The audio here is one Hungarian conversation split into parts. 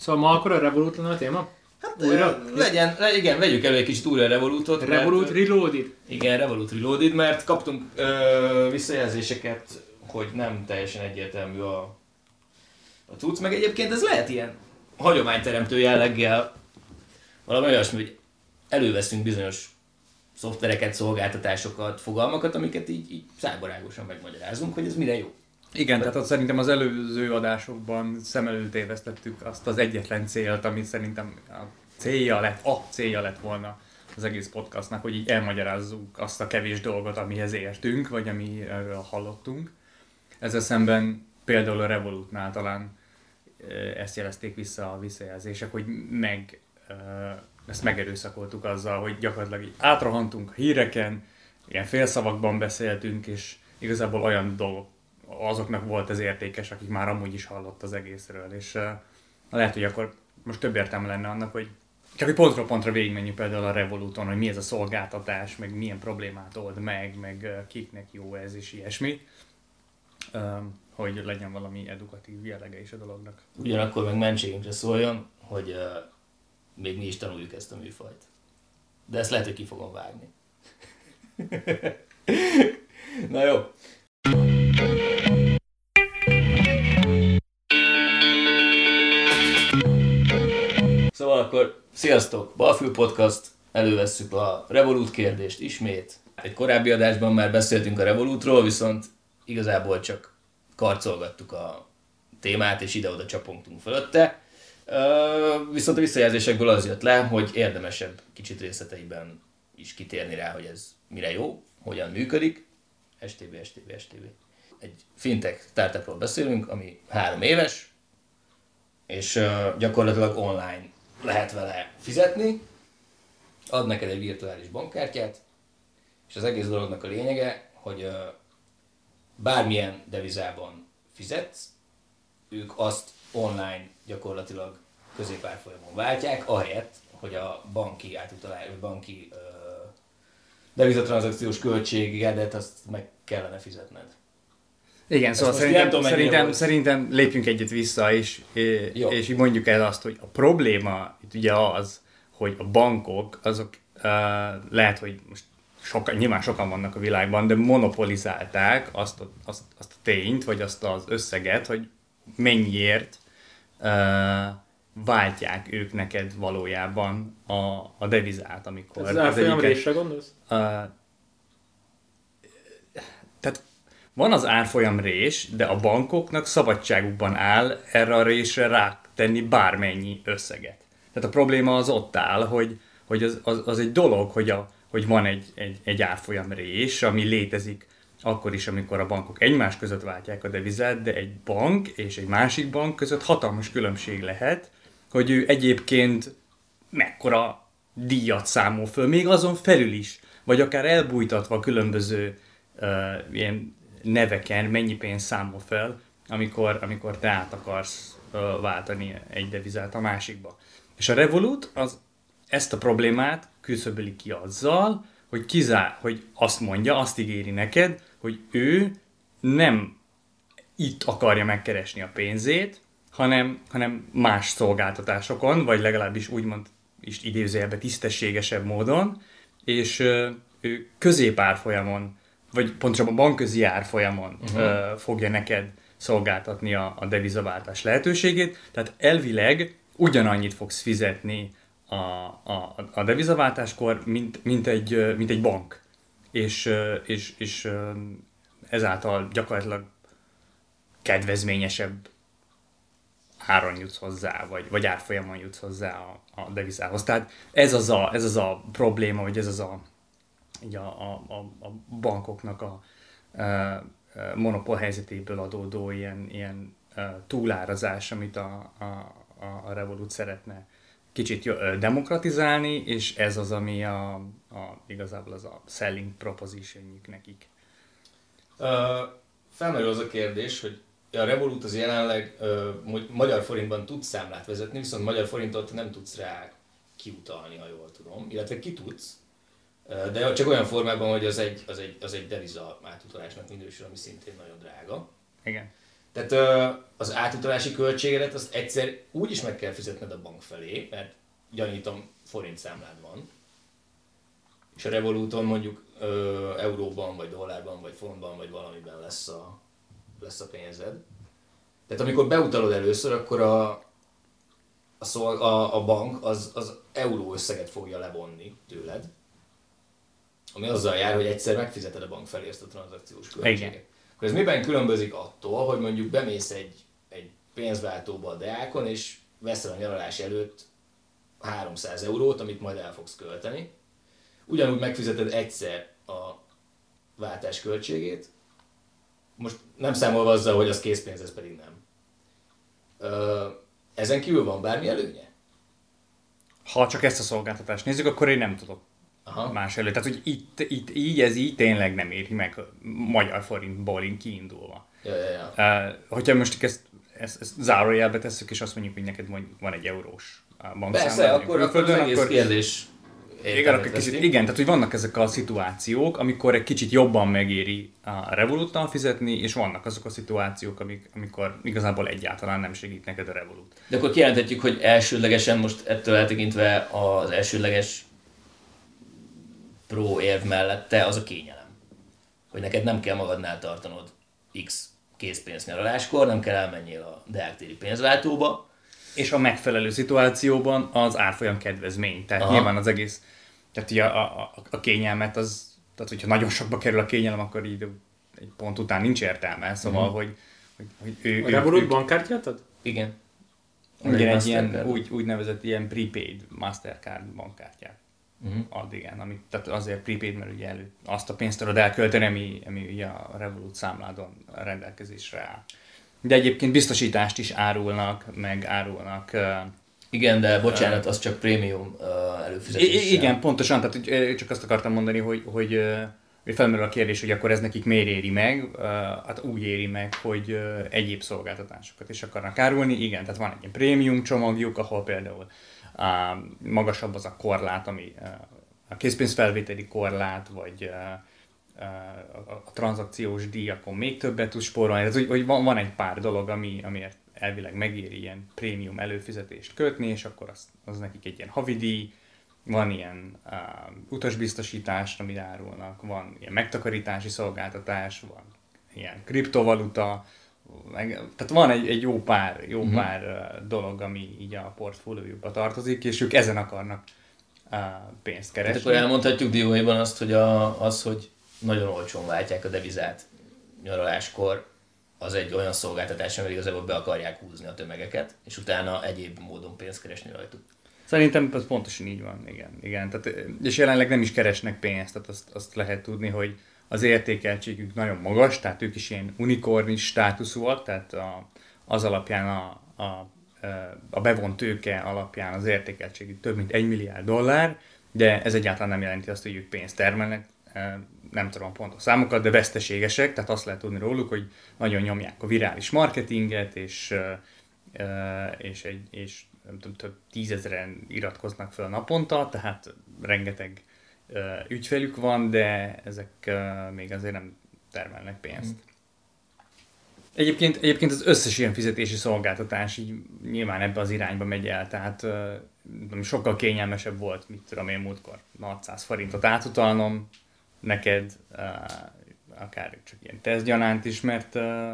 Szóval ma akkor a Revolut lenne a téma? Hát újra? Legyen, le, igen, vegyük elő egy kicsit újra a Revolutot. Revolut mert, Reloaded. Igen, Revolut Reloaded, mert kaptunk ö, visszajelzéseket, hogy nem teljesen egyértelmű a, a cucc, meg egyébként ez lehet ilyen hagyományteremtő jelleggel valami olyasmi, hogy előveszünk bizonyos szoftvereket, szolgáltatásokat, fogalmakat, amiket így, így szágbarágosan megmagyarázunk, hogy ez mire jó. Igen, tehát ott szerintem az előző adásokban szem előtt évesztettük azt az egyetlen célt, amit szerintem a célja lett, a célja lett volna az egész podcastnak, hogy így elmagyarázzuk azt a kevés dolgot, amihez értünk, vagy amiről hallottunk. Ezzel szemben például a Revolutnál talán ezt jelezték vissza a visszajelzések, hogy meg, ezt megerőszakoltuk azzal, hogy gyakorlatilag így átrohantunk a híreken, ilyen félszavakban beszéltünk, és igazából olyan dolgok azoknak volt az értékes, akik már amúgy is hallott az egészről, és uh, lehet, hogy akkor most több értelme lenne annak, hogy csak egy pontról pontra végigmenjünk például a Revoluton, hogy mi ez a szolgáltatás, meg milyen problémát old meg, meg kiknek jó ez, és ilyesmi. Um, hogy legyen valami edukatív jellege is a dolognak. Ugyanakkor meg mentségünkre szóljon, hogy uh, még mi is tanuljuk ezt a műfajt. De ezt lehet, hogy ki fogom vágni. Na jó. Szóval akkor sziasztok! Balfül Podcast, elővesszük a Revolut kérdést ismét. Egy korábbi adásban már beszéltünk a Revolutról, viszont igazából csak karcolgattuk a témát, és ide-oda csapongtunk fölötte. Viszont a visszajelzésekből az jött le, hogy érdemesebb kicsit részleteiben is kitérni rá, hogy ez mire jó, hogyan működik. STB, STB, STB. Egy fintech startupról beszélünk, ami három éves, és gyakorlatilag online lehet vele fizetni, ad neked egy virtuális bankkártyát, és az egész dolognak a lényege, hogy bármilyen devizában fizetsz, ők azt online gyakorlatilag középárfolyamon váltják, ahelyett, hogy a banki átutalás, vagy banki devizatranszakciós költségedet azt meg kellene fizetned. Igen, szóval szerintem, tudom, szerintem, szerintem lépjünk egyet vissza, és, és így mondjuk el azt, hogy a probléma itt ugye az, hogy a bankok, azok uh, lehet, hogy most sokan, nyilván sokan vannak a világban, de monopolizálták azt a, azt, azt a tényt, vagy azt az összeget, hogy mennyiért uh, váltják ők neked valójában a, a devizát, amikor... Ez az árfolyamrésre gondolsz? Uh, tehát van az árfolyam rés, de a bankoknak szabadságukban áll erre a résre rátenni bármennyi összeget. Tehát a probléma az ott áll, hogy, hogy az, az, az egy dolog, hogy, a, hogy van egy, egy, egy árfolyam rés, ami létezik akkor is, amikor a bankok egymás között váltják a devizát, de egy bank és egy másik bank között hatalmas különbség lehet, hogy ő egyébként mekkora díjat számol föl, még azon felül is, vagy akár elbújtatva különböző uh, ilyen neveken mennyi pénzt számol fel, amikor, amikor te át akarsz váltani egy devizát a másikba. És a Revolut az ezt a problémát küszöböli ki azzal, hogy kizár, hogy azt mondja, azt ígéri neked, hogy ő nem itt akarja megkeresni a pénzét, hanem, hanem más szolgáltatásokon, vagy legalábbis úgymond is idézőjelben tisztességesebb módon, és ő középárfolyamon, vagy pontosabban bankközi árfolyamon uh-huh. fogja neked szolgáltatni a, a devizaváltás lehetőségét, tehát elvileg ugyanannyit fogsz fizetni a, a, a devizaváltáskor, mint, mint, egy, mint egy bank. És, és, és ezáltal gyakorlatilag kedvezményesebb áron jutsz hozzá, vagy, vagy árfolyamon jutsz hozzá a, a devizához. Tehát ez az a, ez az a probléma, vagy ez az a, így a, a, a, a bankoknak a, a monopól helyzetéből adódó ilyen, ilyen túlárazás, amit a, a, a Revolut szeretne kicsit demokratizálni, és ez az, ami a, a, igazából az a selling proposition nekik. Uh, felmerül az a kérdés, hogy a Revolut az jelenleg uh, magyar forintban tud számlát vezetni, viszont magyar forintot nem tudsz rá kiutalni, ha jól tudom, illetve ki tudsz, de csak olyan formában, hogy az egy, az egy, az egy deviza átutalásnak minősül, ami szintén nagyon drága. Igen. Tehát az átutalási költségedet azt egyszer úgy is meg kell fizetned a bank felé, mert gyanítom forint számlád van. És a Revoluton mondjuk ö, euróban, vagy dollárban, vagy fontban, vagy valamiben lesz a, lesz a pénzed. Tehát amikor beutalod először, akkor a, a, szol, a, a bank az, az euró összeget fogja levonni tőled, ami azzal jár, hogy egyszer megfizeted a bank felé ezt a tranzakciós költséget. Igen. Akkor ez miben különbözik attól, hogy mondjuk bemész egy, egy pénzváltóba a Deákon, és veszel a nyaralás előtt 300 eurót, amit majd el fogsz költeni. Ugyanúgy megfizeted egyszer a váltás költségét, most nem számolva azzal, hogy az készpénz, ez pedig nem. Ö, ezen kívül van bármi előnye? Ha csak ezt a szolgáltatást nézzük, akkor én nem tudok Aha. más elő. Tehát, hogy itt, itt így, ez így tényleg nem éri meg magyar forintból így kiindulva. Ja, ja, ja. Uh, hogyha most ezt, ezt, ezt zárójelbe tesszük, és azt mondjuk, hogy neked mondjuk van egy eurós bankszámlád, Persze, akkor, akkor az egész kérdés igen, akkor kicsit, igen, tehát hogy vannak ezek a szituációk, amikor egy kicsit jobban megéri a Revoluttal fizetni, és vannak azok a szituációk, amik, amikor igazából egyáltalán nem segít neked a Revolut. De akkor kijelenthetjük, hogy elsődlegesen most ettől eltekintve az elsődleges pro érv mellette az a kényelem. Hogy neked nem kell magadnál tartanod X készpénz nyaraláskor, nem kell elmenjél a Deák téri pénzváltóba, És a megfelelő szituációban az árfolyam kedvezmény. Tehát Aha. Nyilván az egész, tehát ugye a, a, a kényelmet az, tehát hogyha nagyon sokba kerül a kényelem, akkor így egy pont után nincs értelme. Szóval, uh-huh. hogy, hogy, hogy ő, A Revolut bankkártyát ad? igen. igen, egy ilyen úgy, úgynevezett ilyen prepaid Mastercard bankkártyát Uh-huh. ad, igen, ami, tehát azért prepaid, mert ugye elő, azt a pénzt tudod elkölteni, ami, ami ugye a Revolut számládon rendelkezésre áll. De egyébként biztosítást is árulnak, meg árulnak Igen, de bocsánat, az csak prémium előfizetés. Igen, pontosan, tehát csak azt akartam mondani, hogy, hogy felmerül a kérdés, hogy akkor ez nekik miért éri meg, Ö, hát úgy éri meg, hogy egyéb szolgáltatásokat is akarnak árulni, igen, tehát van egy ilyen prémium csomagjuk, ahol például magasabb az a korlát, ami a készpénzfelvételi korlát, vagy a, a tranzakciós díjakon még többet tud spórolni, tehát hogy, hogy van, van egy pár dolog, ami, amiért elvileg megéri ilyen prémium előfizetést kötni, és akkor az, az nekik egy ilyen havidíj, van ilyen uh, utasbiztosítás, amit árulnak, van ilyen megtakarítási szolgáltatás, van ilyen kriptovaluta, meg, tehát van egy, egy jó pár, jó uh-huh. pár uh, dolog, ami így a portfóliójukba tartozik, és ők ezen akarnak uh, pénzt keresni. akkor elmondhatjuk dióhéjban azt, hogy a, az, hogy nagyon olcsón váltják a devizát nyaraláskor, az egy olyan szolgáltatás, amire igazából be akarják húzni a tömegeket, és utána egyéb módon pénzt keresni rajtuk. Szerintem ez pontosan így van, igen. igen. Tehát, és jelenleg nem is keresnek pénzt, tehát azt, azt lehet tudni, hogy az értékeltségük nagyon magas, tehát ők is ilyen unikornis státuszúak, tehát a, az alapján a, a, a bevont tőke alapján az értékeltségük több mint 1 milliárd dollár, de ez egyáltalán nem jelenti azt, hogy ők pénzt termelnek, nem tudom a pontos számokat, de veszteségesek, tehát azt lehet tudni róluk, hogy nagyon nyomják a virális marketinget, és, és, egy, és nem tudom, több tízezeren iratkoznak fel naponta, tehát rengeteg ügyfelük van, de ezek még azért nem termelnek pénzt. Egyébként, egyébként az összes ilyen fizetési szolgáltatás így nyilván ebbe az irányba megy el, tehát uh, sokkal kényelmesebb volt, mit tudom én múltkor 600 forintot átutalnom neked, uh, akár csak ilyen tesztgyanánt is, mert uh,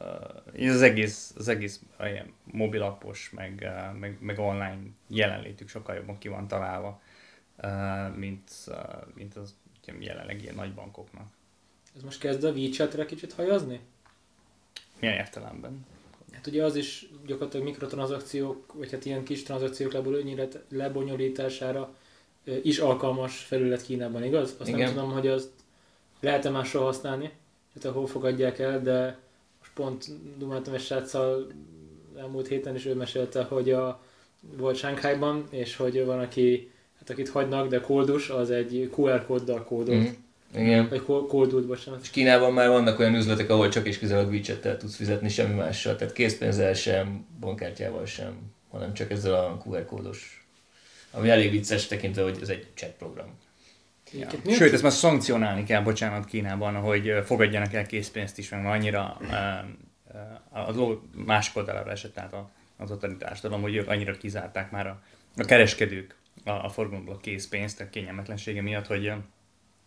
uh, az egész, az egész ilyen mobilapos, meg, meg, meg online jelenlétük sokkal jobban ki van találva, mint, mint az jelenleg ilyen nagy bankoknak. Ez most kezd a WeChat-re kicsit hajazni? Milyen értelemben? Hát ugye az is gyakorlatilag mikrotranszakciók, vagy hát ilyen kis tranzakciók lebonyolítására is alkalmas felület Kínában, igaz? Azt Igen. nem tudom, hogy azt lehet-e máshol használni, tehát hol fogadják el, de pont dumáltam egy sráccal elmúlt héten, és ő mesélte, hogy a, volt Sánkhájban, és hogy van, aki, hát akit hagynak, de kódus, az egy QR kóddal kódolt. Mhm. Igen. Vagy kódult, bocsánat. És Kínában már vannak olyan üzletek, ahol csak és kizárólag WeChat-tel tudsz fizetni, semmi mással. Tehát készpénzzel sem, bankkártyával sem, hanem csak ezzel a QR kódos. Ami elég vicces tekintve, hogy ez egy chat program. Ja. Sőt, ezt már szankcionálni kell, bocsánat, Kínában, hogy fogadjanak el készpénzt is, már annyira a dolog másik oldalára esett át az ottani társadalom, hogy ők annyira kizárták már a, a kereskedők a, a forgalomból a készpénzt a kényelmetlensége miatt, hogy,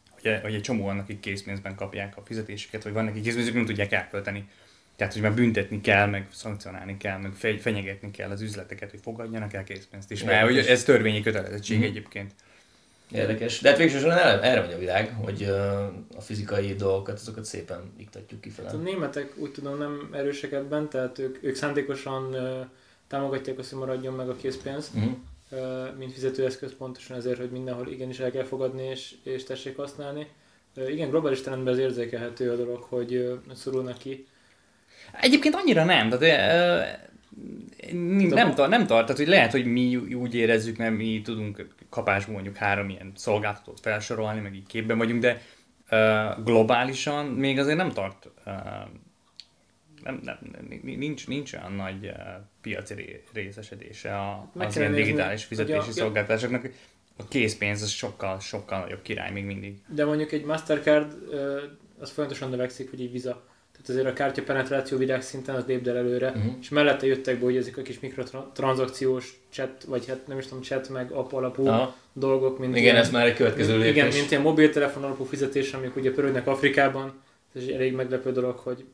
hogy, hogy egy csomó vannak, akik készpénzben kapják a fizetésüket, vagy vannak, akik készpénzük nem tudják elkölteni. Tehát, hogy már büntetni kell, meg szankcionálni kell, meg fe- fenyegetni kell az üzleteket, hogy fogadjanak el készpénzt is. Mert hogy ez törvényi kötelezettség Mhm. egyébként. Érdekes. De hát végsősorban erre, erre megy a világ, hogy a fizikai dolgokat, azokat szépen iktatjuk kifele. A németek úgy tudom nem erősek ebben, tehát ők, ők szándékosan támogatják azt, hogy maradjon meg a készpénz, Uh-huh. mint fizetőeszköz pontosan ezért, hogy mindenhol igenis el kell fogadni és, és tessék használni. Igen, globális trendben ez érzékelhető a dolog, hogy szorulnak ki. Egyébként annyira nem, uh, nem, tart, nem tart, tehát hogy lehet, hogy mi úgy érezzük, mert mi tudunk kapásból mondjuk három ilyen szolgáltatót felsorolni, meg így képben vagyunk, de uh, globálisan még azért nem tart, uh, nem, nem, nincs, nincs olyan nagy uh, piaci ré- részesedése a, Meg az ilyen digitális hogy fizetési a- szolgáltatásoknak. A készpénz az sokkal, sokkal nagyobb király még mindig. De mondjuk egy Mastercard az folyamatosan növekszik, vagy egy Visa. Tehát azért a kártya penetráció világ szinten az lépd el előre, Uh-huh. és mellette jöttek be ugye ezek a kis mikrotranszakciós chat, vagy hát nem is tudom, chat meg app alapú Aha. dolgok, mint Igen, ilyen, ez már egy következő mint, lépés. Igen, mint ilyen mobiltelefon alapú fizetés, amik ugye pörögnek Afrikában. Ez egy elég meglepő dolog, hogy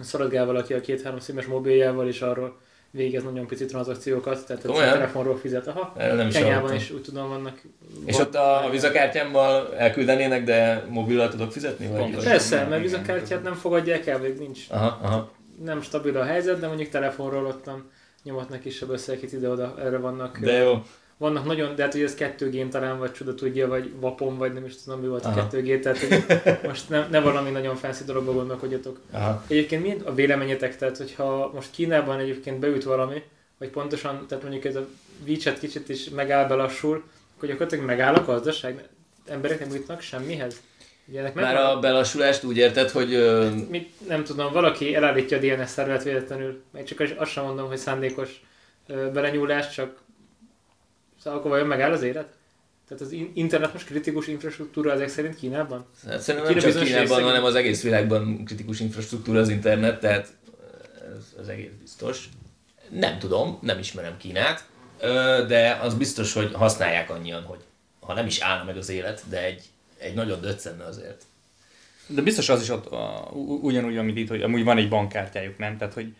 szaladgál valaki a két-három színes mobiljával, és arról végez nagyon pici tranzakciókat, tehát a telefonról fizet. Aha, Erről nem is Kenyában is úgy tudom vannak. És ott a, a vizakártyámmal elküldenének, de mobillal tudok fizetni? Vagy? Pontosan. Persze, mert vizakártyát nem fogadják el, vagy nincs. Aha, aha. Nem stabil a helyzet, de mondjuk telefonról ottan nyomatnak kisebb összegeket ide-oda, erre vannak. De jó. Vannak nagyon, de hát ugye ez 2G-n talán, vagy csuda tudja, vagy vapon, vagy nem is tudom mi volt Aha. a 2G, tehát hogy most ne, ne valami nagyon fancy dologba gondolkodjatok. Aha. Egyébként mi a véleményetek, tehát hogyha most Kínában egyébként beüt valami, vagy pontosan, tehát mondjuk ez a WeChat kicsit is megáll, belassul, akkor gyakorlatilag megáll a gazdaság, emberek nem jutnak semmihez. Ugye ennek Már megvan- a belassulást úgy érted, hogy ö, mit, nem tudom, valaki elállítja a DNS szervet véletlenül, meg csak azt sem mondom, hogy szándékos belenyúlás, csak szóval akkor vajon megáll az élet? Tehát az in- internet most kritikus infrastruktúra ezek szerint Kínában? hát szerintem nem Kína csak Kínában, hanem az egész világban kritikus infrastruktúra az internet, tehát ez az egész biztos. Nem tudom, nem ismerem Kínát, de az biztos, hogy használják annyian, hogy ha nem is állna meg az élet, de egy, egy nagyon döccenne azért. De biztos az is ott a, ugyanúgy, amit itt, hogy amúgy van egy bankkártyájuk, nem? Tehát, hogy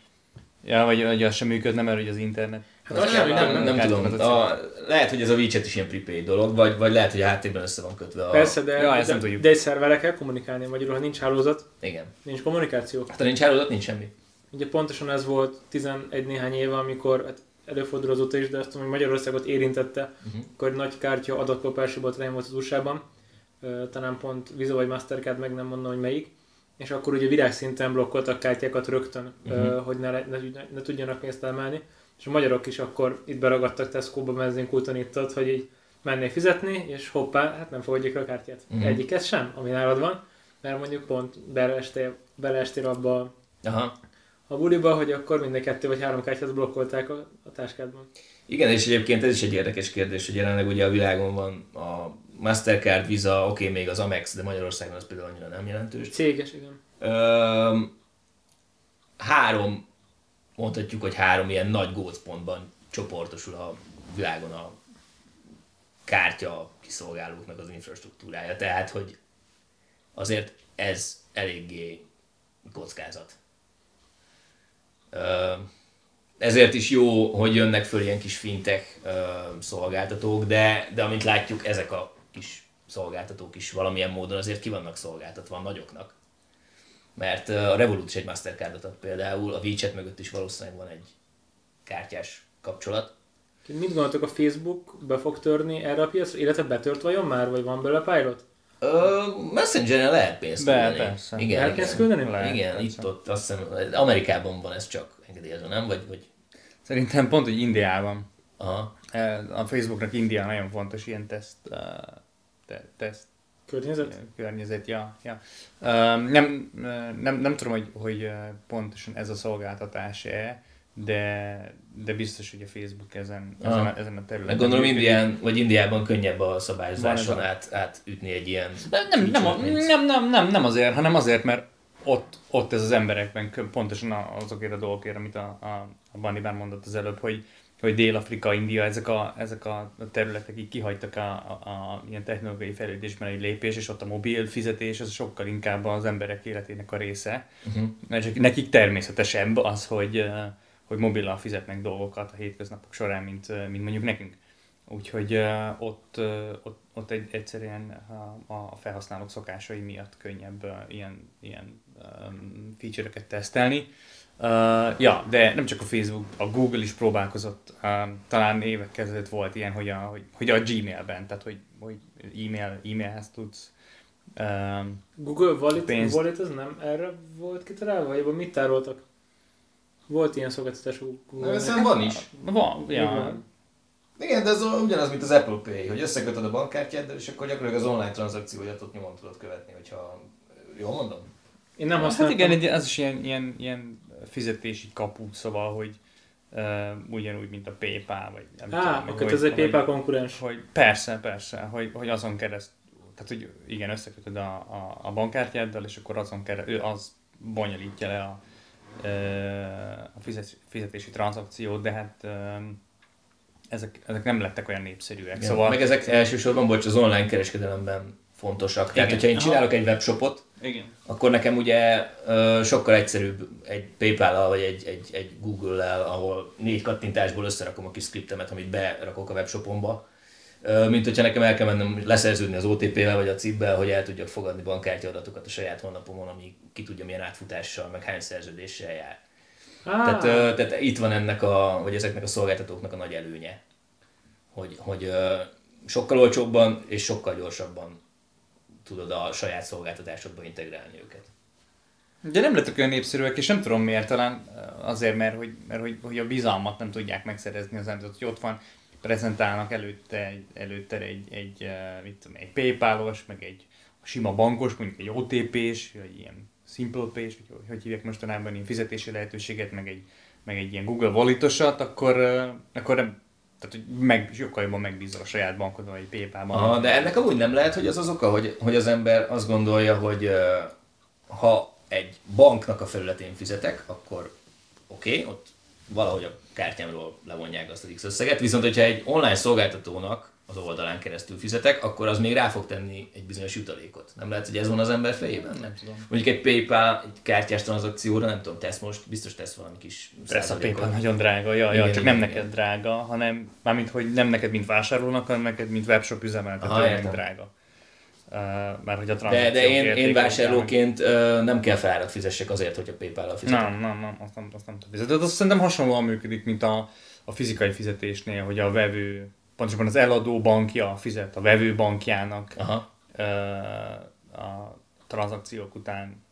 Ja, vagy, vagy az sem működne, mert hogy az internet. Hát Nem, az nem, nem, nem, tudom. A, lehet, hogy ez a WeChat is ilyen prepaid dolog, vagy, vagy lehet, hogy a háttérben össze van kötve a... Persze, de, Ja, ezt de, nem tudjuk. de egy szerverre kell kommunikálni, magyarul, ha nincs hálózat, Igen. nincs kommunikáció. Hát ha nincs hálózat, nincs semmi. Ugye pontosan ez volt 11 néhány éve, amikor hát előfordul azóta is, de azt tudom, hogy Magyarországot érintette, Uh-huh. akkor egy nagy kártya adatlopási botrány volt az USA-ban, Ö, talán pont Visa vagy Mastercard, meg nem mondom, hogy melyik, és akkor ugye világszinten blokkoltak kártyákat rögtön, uh-huh. Hogy ne, ne, ne, ne tudjanak pénzt emelni, és a magyarok is akkor itt beragadtak Tesco-ba benzinkúton itt ott, hogy így mennék fizetni, és hoppá, hát nem fogadjuk a kártyát. Uh-huh. Egyiket sem, ami nálad van, mert mondjuk pont beleestél, beleestél abba a- Aha. a buliba, hogy akkor mind a kettő vagy három kártyát blokkolták a, a táskádban. Igen, és egyébként ez is egy érdekes kérdés, hogy jelenleg ugye a világon van a Mastercard, Visa, oké, okay, még az Amex, de Magyarországon az például annyira nem jelentős. Céges, igen. Öm, három, mondhatjuk, hogy három ilyen nagy gócpontban csoportosul a világon a kártya kiszolgálóknak az infrastruktúrája. Tehát, hogy azért ez eléggé kockázat. Ezért is jó, hogy jönnek föl ilyen kis fintech öm, szolgáltatók, de, de amint látjuk, ezek a kis szolgáltatók is valamilyen módon azért ki vannak szolgáltatva a nagyoknak mert a Revolut is egy Mastercardot ad például, a WeChat mögött is valószínűleg van egy kártyás kapcsolat. Mit gondoltok, a Facebook be fog törni erre a piacra, illetve betört vajon már, vagy van belőle pilot? Ö, Messengeren lehet pénzt Be, küldeni. persze. Igen, El igen. küldeni? Lehet, igen, persze. itt ott azt hiszem, Amerikában van ez csak engedélyezve, nem? Vagy, vagy Szerintem pont, hogy Indiában. aha. A Facebooknak India nagyon fontos ilyen teszt, te, teszt Környezet? környezet, ja. ja. Nem, nem, nem tudom, hogy, hogy pontosan ez a szolgáltatás-e, de, de biztos, hogy a Facebook ezen, ezen, a, ezen a területen. Meg gondolom. Indián, vagy Indiában könnyebb a szabályozáson át, átütni egy ilyen nem, nem, nem, nem, nem, nem azért, hanem azért, mert ott, ott ez az emberekben pontosan azokért a dolgokért, amit a, a, a Bandi már mondott az előbb, hogy, hogy Dél-Afrika, India, ezek a, ezek a területek így kihagytak a, a, a ilyen technológiai fejlődésben egy lépés, és ott a mobil fizetés az sokkal inkább az emberek életének a része. Uh-huh. És nekik természetesebb az, hogy, hogy mobillal fizetnek dolgokat a hétköznapok során, mint, mint mondjuk nekünk. Úgyhogy ott, ott, ott egy, egyszerűen a, felhasználók szokásai miatt könnyebb ilyen, ilyen feature-eket tesztelni. Uh, ja, de nem csak a Facebook, a Google is próbálkozott, um, talán évek ezelőtt volt ilyen, hogy a, hogy, hogy a Gmailben, tehát hogy, hogy e-mail, e-mailhez tudsz um, Google Wallet, Pénzt. Wallet az nem erre volt kitalálva, vagy abban mit tároltak? Volt ilyen szolgáltatás Google-nek. Szerintem van is. van, ja, Igen. Igen, de ez ugyanaz, mint az Apple Pay, hogy összekötöd a bankkártyáddal, és akkor gyakorlatilag az online tranzakcióját ott nyomon tudod követni, hogyha jól mondom. Én nem Hát használtam. igen, egy, az is ilyen, ilyen, ilyen fizetési kapu, szóval, hogy uh, ugyanúgy, mint a PayPal, vagy nem Á, tudom, akkor hogy, ez egy PayPal konkurens. Hogy persze, persze, hogy, hogy azon kereszt, tehát hogy igen, összekötöd a, a, a bankkártyáddal, és akkor azon kereszt, ő az bonyolítja le a, a fizet, fizetési tranzakciót, de hát ezek, ezek nem lettek olyan népszerűek. Igen. Szóval, Meg ezek elsősorban, bocs, az online kereskedelemben fontosak. Tehát, Igen. hogyha én Aha. csinálok egy webshopot, igen. akkor nekem ugye sokkal egyszerűbb egy PayPal-al vagy egy, egy, egy Google-lel, ahol négy kattintásból összerakom a kis skriptemet, amit berakok a webshopomba, mint hogyha nekem el kell mennem leszerződni az OTP-vel vagy a CIP-bel, hogy el tudjak fogadni bankkártya adatokat a saját honlapomon, ami ki tudja milyen átfutással, meg hány szerződéssel jár. Á, Tehát, tehát itt van ennek a, vagy ezeknek a szolgáltatóknak a nagy előnye, hogy, hogy sokkal olcsóbban és sokkal gyorsabban tudod a saját szolgáltatásodba integrálni őket. De nem lettek olyan népszerűek, és nem tudom miért, talán azért, mert hogy, mert hogy, hogy a bizalmat nem tudják megszerezni az emberek, hogy ott van, prezentálnak előtte, előtte egy, egy, eh, mit tudom, egy PayPal-os, meg egy sima bankos, mondjuk egy OTP-s, vagy ilyen Simple Pay-s, vagy hogy, hívják mostanában ilyen fizetési lehetőséget, meg egy, meg egy ilyen Google Wallet-osat, akkor, eh, akkor nem, tehát hogy meg, sokkal jobban megbízol a saját bankodon, vagy PayPal-ban. Aha, de ennek amúgy nem lehet, hogy az az oka, hogy, hogy az ember azt gondolja, hogy ha egy banknak a felületén fizetek, akkor oké, okay, ott valahogy a kártyámról levonják azt az X összeget, viszont hogyha egy online szolgáltatónak az oldalán keresztül fizetek, akkor az még rá fog tenni egy bizonyos jutalékot. Nem lehet, hogy ez van az ember fejében? Nem tudom. Mondjuk egy PayPal, egy kártyás tranzakcióra, nem tudom, tesz most, biztos tesz valami kis Persze a. PayPal nagyon drága, ja, ja, csak igen, nem igen. neked drága, hanem mármint, hogy nem neked, mint vásárlónak, hanem neked, mint webshop Aha, üzemeltetőnek értem. drága. Uh, már hogy a De, de én, én vásárlóként ö, nem kell felárat fizessek azért, hogy a PayPal-al fizetek. Nem, nem, nem, azt nem, azt nem tudom fizetni. De azt szerintem hasonlóan működik, mint a, a fizikai fizetésnél, hogy a vevő, pontosabban az eladó bankja fizet a vevő bankjának Aha. a tranzakciók után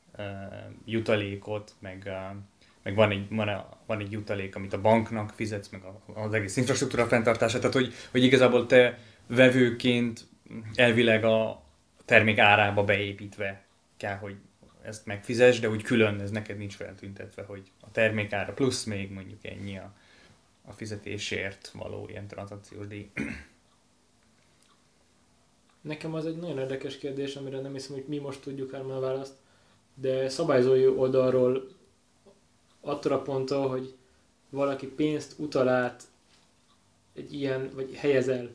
jutalékot, meg, meg van, egy, van, a, van egy jutalék, amit a banknak fizetsz, meg az egész infrastruktúra fenntartása. Tehát, hogy, hogy igazából te vevőként elvileg a termék árába beépítve kell, hogy ezt megfizes, de úgy külön ez neked nincs feltüntetve, hogy a termék ára plusz még mondjuk ennyi a, a fizetésért való ilyen tranzakciós díj. Nekem az egy nagyon érdekes kérdés, amire nem hiszem, hogy mi most tudjuk hárman a választ, de szabályzói oldalról attól a ponttól, hogy valaki pénzt utal át egy ilyen, vagy helyez el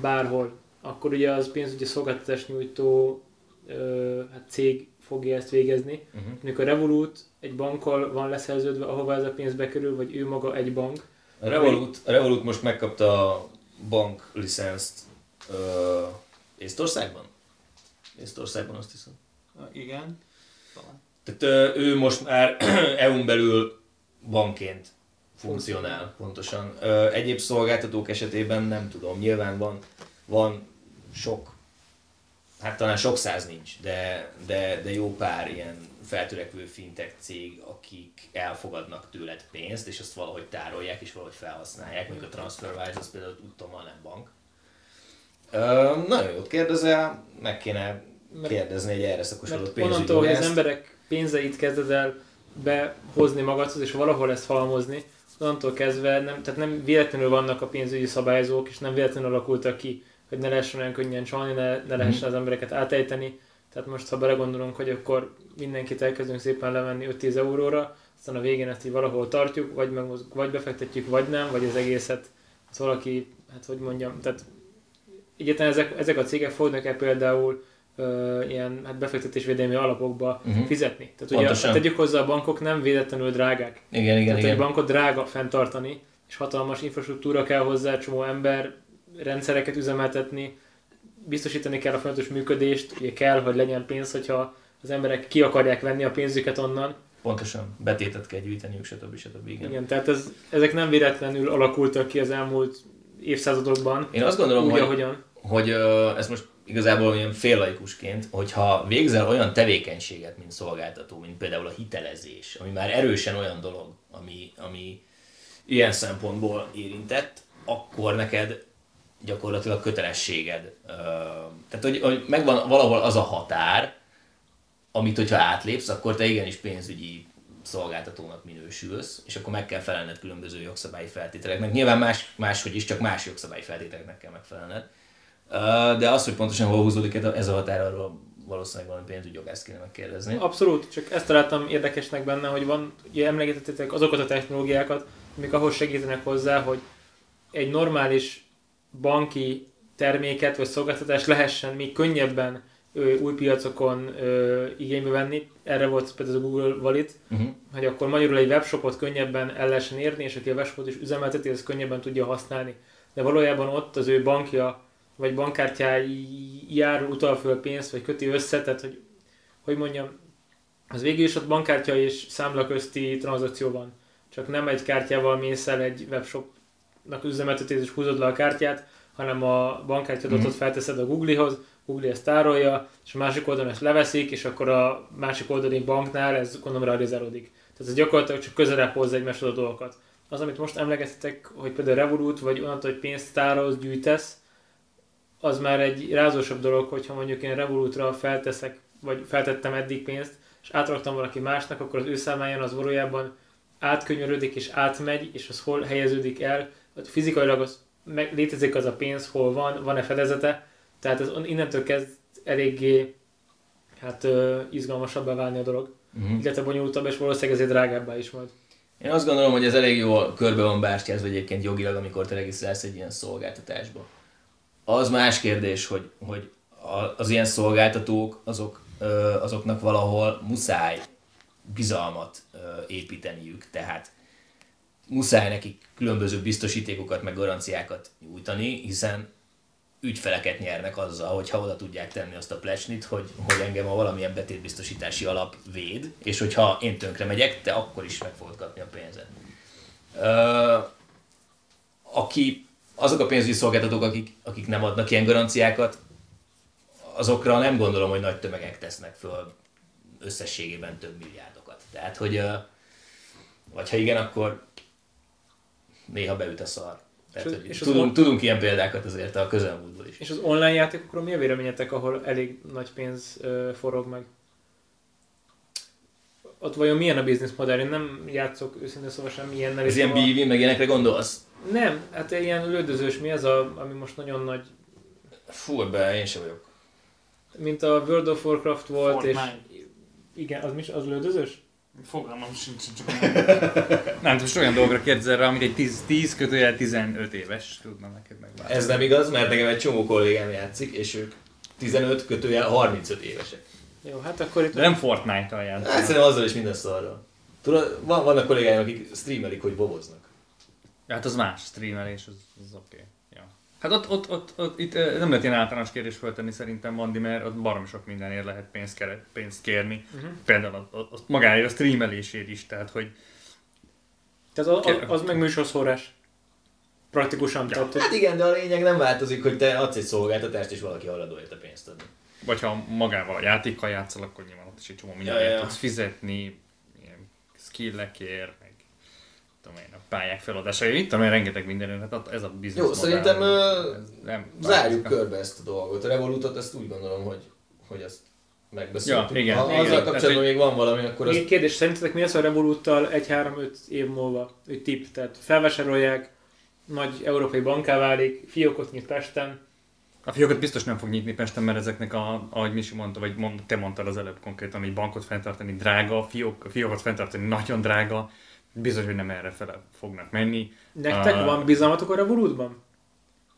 bárhol, akkor ugye az pénzügyi szolgáltatás nyújtó ö, hát cég fogja ezt végezni. Uh-huh. Mondjuk a Revolut egy bankkal van leszerződve, ahova ez a pénz bekerül, vagy ő maga egy bank. A Revolut, a Revolut most megkapta a bank licenszt ö, Észtországban? Észtországban azt hiszem. Igen. Tehát ö, ő most már EU-n belül bankként funkcionál pontosan. Egyéb szolgáltatók esetében nem tudom, nyilván van, van sok, hát talán sok száz nincs, de, de, de jó pár ilyen feltörekvő fintech cég, akik elfogadnak tőled pénzt, és azt valahogy tárolják, és valahogy felhasználják, mondjuk a TransferWise, az például tudom, nem bank. Ö, nagyon jót kérdezel, meg kéne kérdezni egy erre szakosodott Mert onnantól, hogy az pénzügyi emberek pénzeit kezded el behozni magadhoz, és valahol ezt halmozni, onnantól kezdve nem, tehát nem véletlenül vannak a pénzügyi szabályzók, és nem véletlenül alakultak ki, hogy ne lehessen olyan könnyen csalni, ne, ne lehessen az embereket átejteni. Tehát most, ha belegondolunk, hogy akkor mindenkit elkezdünk szépen levenni 5-10 euróra, aztán a végén ezt így valahol tartjuk, vagy, megmozg, vagy befektetjük, vagy nem, vagy az egészet az valaki, hát hogy mondjam, tehát egyáltalán ezek, ezek a cégek fognak e például ö, ilyen hát befektetésvédelmi alapokba Mhm. uh-huh. fizetni. Tehát ugye Pontosan. tegyük hozzá, a bankok nem véletlenül drágák. Igen, igen, Tehát egy igen. bankot drága fenntartani, és hatalmas infrastruktúra kell hozzá, csomó ember, rendszereket üzemeltetni, biztosítani kell a folyamatos működést, ugye kell, hogy legyen pénz, hogyha az emberek ki akarják venni a pénzüket onnan. Pontosan. Betétet kell gyűjteniük, stb. stb. Igen. Igen, tehát ez, ezek nem véletlenül alakultak ki az elmúlt évszázadokban, Én azt gondolom, úgy, hogy, ahogyan. hogy ez most igazából olyan féllaikusként, hogyha végzel olyan tevékenységet, mint szolgáltató, mint például a hitelezés, ami már erősen olyan dolog, ami, ami ilyen szempontból érintett, akkor neked gyakorlatilag kötelességed. Tehát, hogy, hogy megvan valahol az a határ, amit hogyha átlépsz, akkor te igenis pénzügyi szolgáltatónak minősülsz, és akkor meg kell felelned különböző jogszabályi feltételeknek. Nyilván más, máshogy is, csak más jogszabályi feltételeknek kell megfelelned. De az, hogy pontosan hol húzódik ez a- határ, arról valószínűleg valami pénzügyjogást kéne megkérdezni. Abszolút, csak ezt találtam érdekesnek benne, hogy van, ugye emlegetettétek azokat a technológiákat, amik ahhoz segítenek hozzá, hogy egy normális banki terméket vagy szolgáltatást lehessen még könnyebben ö, új piacokon ö, igénybe venni. Erre volt például a Google Wallet, Uh-huh. hogy akkor magyarul egy webshopot könnyebben el lehessen érni, és aki a webshopot is üzemelteti, az könnyebben tudja használni. De valójában ott az ő bankja, vagy bankkártyájáról utal föl pénzt, vagy köti össze, tehát hogy, hogy mondjam, az végül is ott bankkártya és számla közti tranzakció van. Csak nem egy kártyával mész el egy webshopnak üzemeltetés és húzod le a kártyát, hanem a bankkártyadatot Mhm. felteszed a Google-hoz, Google ezt tárolja, és a másik oldalon ezt leveszik, és akkor a másik oldali banknál ez gondolom realizálódik. Tehát ez gyakorlatilag csak közelebb hozza egymáshoz a dolgokat. Az, amit most emlegettetek, hogy például Revolut, vagy onnantól, hogy pénzt tárolsz, gyűjtesz, az már egy rázósabb dolog, hogyha mondjuk én Revolutra felteszek, vagy feltettem eddig pénzt, és átraktam valaki másnak, akkor az ő számláján az valójában átkönyörödik és átmegy, és az hol helyeződik el, hogy fizikailag az meg, létezik az a pénz, hol van, van-e fedezete, tehát ez innentől kezd eléggé hát ö, izgalmasabbá válni a dolog, Uh-huh. illetve bonyolultabb, és valószínűleg ezért drágábbá is majd. Én azt gondolom, hogy ez elég jól körbe van bástyázva egyébként jogilag, amikor te regisztrálsz egy ilyen szolgáltatásba. Az más kérdés, hogy, hogy az ilyen szolgáltatók, azok, azoknak valahol muszáj bizalmat építeniük, tehát muszáj nekik különböző biztosítékokat, meg garanciákat nyújtani, hiszen ügyfeleket nyernek azzal, hogyha oda tudják tenni azt a plecsnit, hogy, hogy engem a valamilyen betétbiztosítási alap véd, és hogyha én tönkre megyek, te akkor is meg fogod kapni a pénzed. Ö, aki, azok a pénzügyi szolgáltatók, akik, akik nem adnak ilyen garanciákat, azokra nem gondolom, hogy nagy tömegek tesznek föl összességében több milliárdokat. Tehát, hogy vagy ha igen, akkor néha beüt a szar. Tehát, És hogy és tudunk, on- tudunk ilyen példákat azért a közelmúltból is. És az online játékokról mi a véleményetek, ahol elég nagy pénz ö, forog meg? Ott vajon milyen a bizniszmodell? Én nem játszok őszintén szóval sem ilyennel. Ez ilyen BV, meg ilyenekre gondolsz? Nem, hát ilyen lődözős, mi az, a, ami most nagyon nagy, Fú, ebben én sem vagyok. mint a World of Warcraft volt, Fortnite. és igen, az mi is, az lődözős? Fogalmam sincs, csak Nem, most olyan dolgokra kérdezel rá, amit egy 10, 10 kötőjel 15 éves tudna neked megváltozni. Ez nem igaz, mert nekem egy csomó kollégám játszik, és ők 15 kötőjel 35 évesek. Jó, hát akkor itt De nem Fortnite-tal Hát játszanak. szerintem azzal is minden szarral. Tudod, van, vannak kollégáim, akik streamelik, hogy boboznak. Hát az más, streamelés, az, az oké. Okay. Hát ott, ott, ott, ott, itt nem lehet ilyen általános kérdést föltenni szerintem, Mandi, mert ott baromi sok mindenért lehet pénzt, kere, pénzt kérni. Mhm. Például a, a, a magáért a streamelésért is, tehát hogy Tehát az, az, az meg műsorszórás. Praktikusan. Ja. Tehát, Hát igen, de a lényeg nem változik, hogy te adsz egy szolgáltatást, és valaki hajlandó érte pénzt adni. vagy ha magával a játékkal játszol, akkor nyilván ott is egy csomó mindenért Ja, ja, tudsz fizetni, ilyen skillekért, tudom én, a pályák feladása, mit tudom én, rengeteg minden, hát ez a biznisz Jó, szerintem, ö, ez nem Zárjuk körbe ezt a dolgot. A Revolutot ezt úgy gondolom, hogy, hogy azt megbeszéltük. Ja, igen, ha igen. azzal Tehát, kapcsolatban hogy- még van valami, akkor az kérdés, szerintetek mi lesz a Revoluttal 1-3-5 év múlva? Egy tipp, tehát felvásárolják, nagy európai banká válik, fiókot nyit Pesten, A fiókot biztos nem fog nyitni Pesten, mert ezeknek, a, ahogy Misi mondta, vagy mond, te mondtad az előbb konkrétan, hogy bankot fenntartani drága, a fiók, a fiókot fenntartani nagyon drága, biztos, hogy nem erre fele fognak menni. Nektek Ah. van bizalmatok a Revolutban?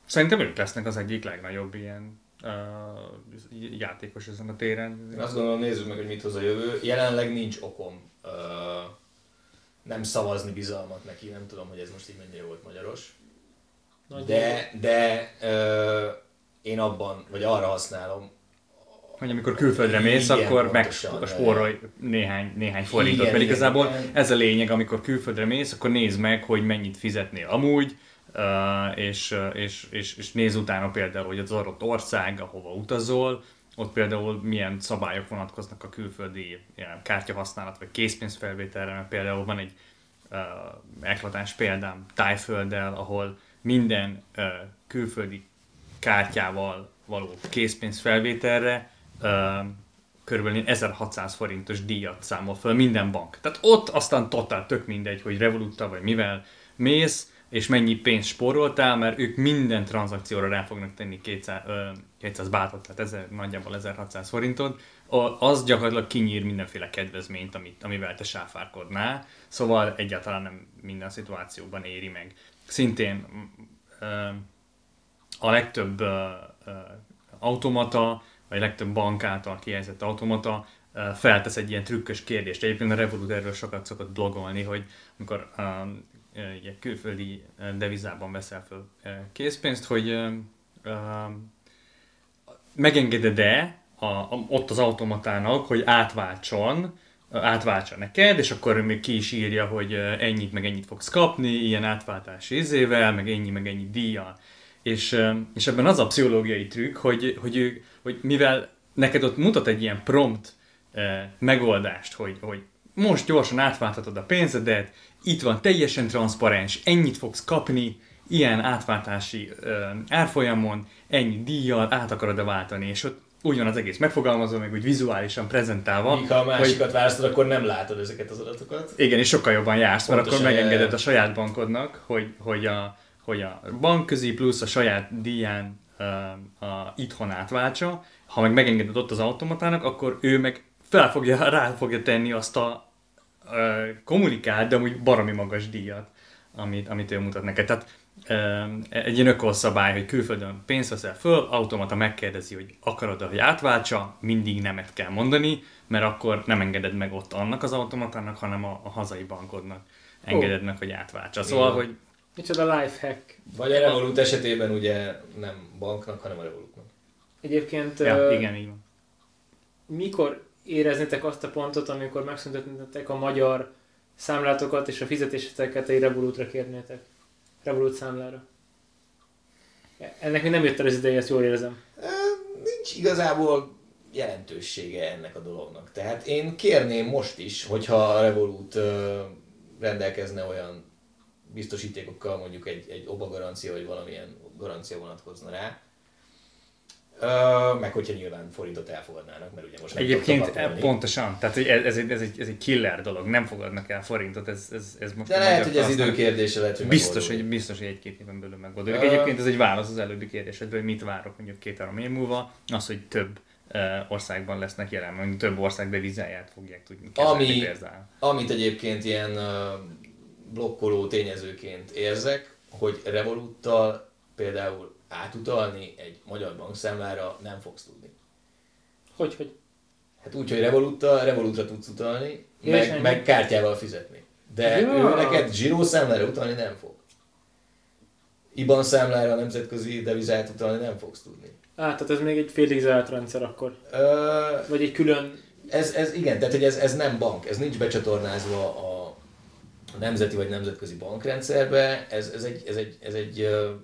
Szerintem ők lesznek az egyik legnagyobb ilyen uh, játékos ezen a téren. Én azt gondolom, nézzük meg, hogy mit hoz a jövő. Jelenleg nincs okom ö, nem szavazni bizalmat neki, nem tudom, hogy ez most így mennyire volt magyaros. Nagy De, de ö, én abban, vagy arra használom, Hogy amikor külföldre mész, Igen, akkor meg a spórolj néhány, néhány forintot. Igen, Mert igazából igen. ez a lényeg, amikor külföldre mész, akkor nézd meg, hogy mennyit fizetnél amúgy, és, és, és, és nézz utána például, hogy az adott ország, ahova utazol, ott például milyen szabályok vonatkoznak a külföldi kártyahasználat vagy készpénzfelvételre, mert például van egy uh, eklatáns példám Tájfölddel, ahol minden uh, külföldi kártyával való készpénzfelvételre körülbelül 1600 forintos díjat számol föl minden bank. Tehát ott aztán totál tök mindegy, hogy Revolutta vagy mivel mész, és mennyi pénzt spóroltál, mert ők minden tranzakcióra rá fognak tenni 200, ö, 200 bátot, tehát ezer, nagyjából 1600 forintot, az gyakorlatilag kinyír mindenféle kedvezményt, amit, amivel te sáfárkodnál, szóval egyáltalán nem minden szituációban éri meg. Szintén a legtöbb ö, automata, vagy legtöbb bank által kihelyezett automata feltesz egy ilyen trükkös kérdést. Egyébként a Revolut erről sokat szokott blogolni, hogy amikor ugye, külföldi devizában veszel föl ö, készpénzt, hogy megengeded-e a, a, ott az automatának, hogy átváltson, átváltsa neked, és akkor még ki is írja, hogy ennyit meg ennyit fogsz kapni, ilyen átváltási izével, meg ennyi meg ennyi díjjal. És, és ebben az a pszichológiai trükk, hogy, hogy, ő, hogy mivel neked ott mutat egy ilyen prompt eh, megoldást, hogy, hogy most gyorsan átváltatod a pénzedet, itt van teljesen transzparens, ennyit fogsz kapni, ilyen átváltási eh, árfolyamon, ennyi díjjal át akarod-e váltani, és ott úgy van az egész megfogalmazva, meg úgy vizuálisan prezentálva, míg ha a hogy másikat választod, akkor nem látod ezeket az adatokat. igen, és sokkal jobban jársz, mert Pontosan, akkor megengeded a saját bankodnak, hogy, hogy, a, hogy a bankközi plusz a saját díján uh, a, itthon átváltsa. Ha meg megengeded ott az automatának, akkor ő meg fel fogja, rá fogja tenni azt a uh, kommunikált, de amúgy baromi magas díjat, amit, amit ő mutat neked. Tehát um, egy ilyen ökolszabály, hogy külföldön pénzt veszel föl, automata megkérdezi, hogy akarod hogy átváltsa, mindig nemet kell mondani, mert akkor nem engeded meg ott annak az automatának, hanem a, a hazai bankodnak engeded meg, hogy átváltsa. Szóval, Igen. hogy Micsoda lifehack. Vagy a Revolut esetében ugye nem banknak, hanem a Revolutnak. Egyébként ja, ö, igen, így van. mikor éreznétek azt a pontot, amikor megszüntetnétek a magyar számlátokat és a fizetéseteket egy Revolutra kérnétek? Revolut számlára. Ennek még nem jött el az ideje, ezt jól érzem. Ö, Nincs igazából jelentősége ennek a dolognak. Tehát én kérném most is, hogyha a Revolut rendelkezne olyan biztosítékokkal, mondjuk egy, egy OBA garancia, vagy valamilyen garancia vonatkozna rá, Ö, meg hogyha nyilván forintot elfogadnának, mert ugye most nem Egyébként patolni. pontosan, tehát ez, ez, egy, ez, egy, ez egy killer dolog, nem fogadnak el forintot, ez, ez, ez most De lehet, hogy ez piacnak- időkérdése, lehet, hogy Biztos, hogy, biztos, hogy egy-két éven belül megoldódik. Egyébként ez egy válasz az előbbi kérdésedre, hogy mit várok mondjuk két-három év múlva, az, hogy több országban lesznek jelen, mondjuk több ország devizáját fogják tudni kezelni Ami- például. Amit egyébként ilyen ö, blokkoló tényezőként érzek, hogy Revoluttal például átutalni egy magyar bankszámlára nem fogsz tudni. Hogy, hogy? Hát úgy, hogy Revoluttal, Revolutra tudsz utalni, Ja, meg, ennyi. meg kártyával fizetni. De Ja. ő neked zsírószámlára utalni nem fog. IBAN számlára nemzetközi devizát utalni nem fogsz tudni. Á, tehát ez még egy félig zárt rendszer akkor. Ö, Vagy egy külön... Ez, ez igen, tehát hogy ez, ez nem bank, ez nincs becsatornázva a, a nemzeti vagy nemzetközi bankrendszerbe, ez, ez egy, ez egy, ez egy ö,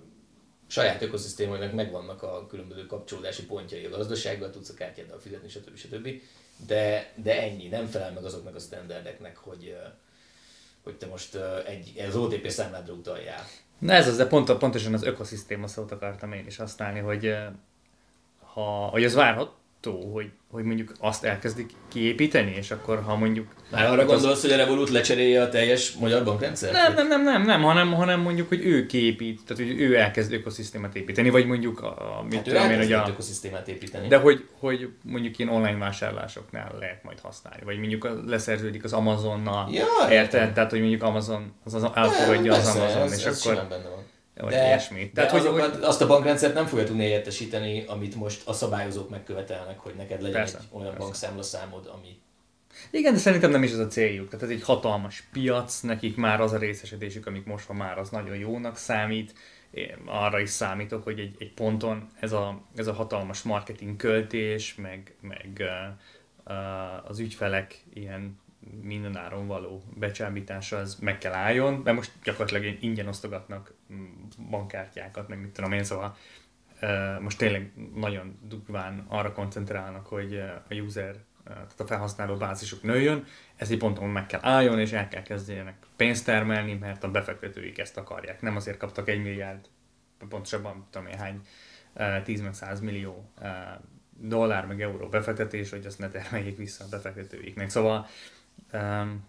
saját ökoszisztémának megvannak a különböző kapcsolódási pontjai a gazdasággal, tudsz a kártyáddal fizetni, stb. stb. De, de ennyi, nem felel meg azoknak a standardeknek, hogy, ö, hogy te most ö, egy, az OTP számládra utaljál. Na ez az, de pont, pontosan az ökoszisztéma szót akartam én is használni, hogy ha, hogy ez várhat, várható, hogy, hogy mondjuk azt elkezdik kiépíteni, és akkor ha mondjuk... Már arra gondolsz, hogy a Revolut lecserélje a teljes magyar bankrendszert? Nem, nem, nem, nem, nem, hanem, hanem mondjuk, hogy ő kiépít, tehát hogy ő elkezd ökoszisztémát építeni, vagy mondjuk a, a mit Hát ő tudom én, hogy a, ökoszisztémát építeni. de hogy, hogy mondjuk ilyen online vásárlásoknál lehet majd használni, vagy mondjuk leszerződik az Amazonnal, Ja, érted? Tehát, hogy mondjuk Amazon, az, az elfogadja az Persze, Amazon, ez, és ez akkor benne van. Vagy De, ilyesmi. de Tehát, hogy, azokat, hogy, azt a bankrendszert nem fogja tudni helyettesíteni, amit most a szabályozók megkövetelnek, hogy neked legyen Persze, egy olyan persze. bankszámlaszámod, ami igen, de szerintem nem is ez a céljuk. Tehát ez egy hatalmas piac, nekik már az a részesedésük, amik most van már, az nagyon jónak számít. Én arra is számítok, hogy egy, egy ponton ez a, ez a hatalmas marketing költés, meg, meg uh, az ügyfelek ilyen mindenáron való becsábítása, az meg kell álljon, mert most gyakorlatilag ingyen osztogatnak mm, bankkártyákat, meg mit tudom én, szóval most tényleg nagyon durván arra koncentrálnak, hogy a user, tehát a felhasználó bázisuk nőjön, ez egy ponton meg kell álljon, és el kell kezdjenek pénzt termelni, mert a befektetőik ezt akarják. Nem azért kaptak egy milliárd, pontosabban tudom én hány, uh, 10 meg 100 millió dollár meg euró befektetés, hogy azt ne termeljék vissza a befektetőiknek. Szóval um,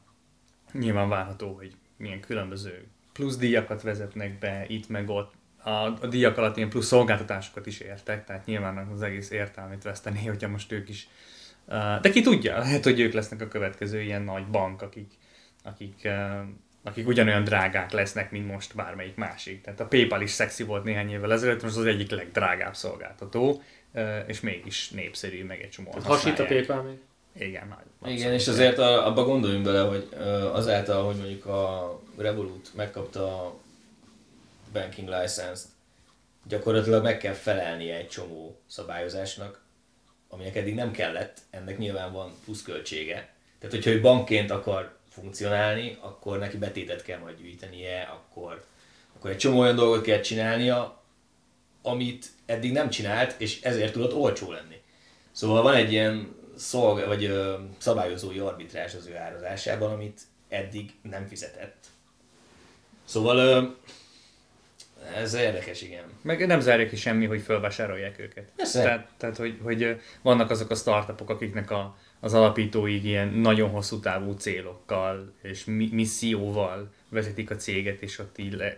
nyilván várható, hogy milyen különböző plusz díjakat vezetnek be itt meg ott. A, a díjak alatt ilyen plusz szolgáltatásokat is értek, tehát nyilván az egész értelmét vesztené, hogyha most ők is. Uh, de ki tudja, lehet, hogy ők lesznek a következő ilyen nagy bank, akik, akik, uh, akik ugyanolyan drágák lesznek, mint most bármelyik másik. Tehát a PayPal is szexi volt néhány évvel ezelőtt, most az egyik legdrágább szolgáltató, és mégis népszerű, meg egy csomó. Hasít a PayPal még. Igen, nagy. Igen, és azért a, abba gondoljunk bele, hogy azáltal, hogy mondjuk a Revolut megkapta a banking license-t, gyakorlatilag meg kell felelnie egy csomó szabályozásnak, aminek eddig nem kellett, ennek nyilván van pluszköltsége. Tehát, hogyha ő bankként akar funkcionálni, akkor neki betétet kell majd gyűjtenie, akkor, akkor egy csomó olyan dolgot kell csinálnia, amit eddig nem csinált, és ezért tudott olcsó lenni. Szóval van egy ilyen szolg, vagy ö, szabályozói arbitrás az ő árazásában, amit eddig nem fizetett. Szóval ö, ez érdekes, igen. Meg nem zárja ki semmi, hogy felvásárolják őket. Persze. Tehát, tehát hogy, hogy vannak azok a startupok, akiknek a, az alapítói ilyen nagyon hosszú távú célokkal és mi, misszióval vezetik a céget, és ott így le,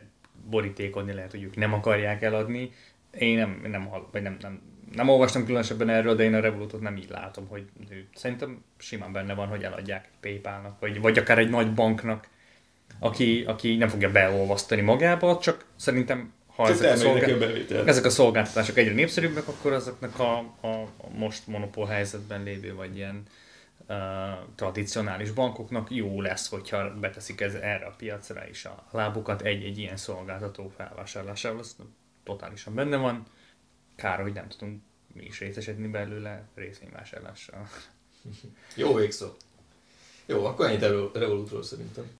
borítékodni lehet, hogy ők nem akarják eladni. Én nem, nem, vagy nem, nem, nem olvastam különösebben erről, de én a Revolutot nem így látom, hogy szerintem simán benne van, hogy eladják egy PayPal-nak, vagy, vagy akár egy nagy banknak, aki, aki nem fogja beolvasztani magába, csak szerintem ha ezek a, szolgál... ezek a szolgáltatások egyre népszerűbbek, akkor azoknak a, a, a most monopól helyzetben lévő, vagy ilyen uh, tradicionális bankoknak jó lesz, hogyha beteszik ez, erre a piacra is a lábukat egy-egy ilyen szolgáltató felvásárlásával. Ez totálisan benne van. Kár, hogy nem tudunk mi is részesedni belőle részvényvásárlással. Jó végszó. Jó, akkor ennyit Revolutról szerintem.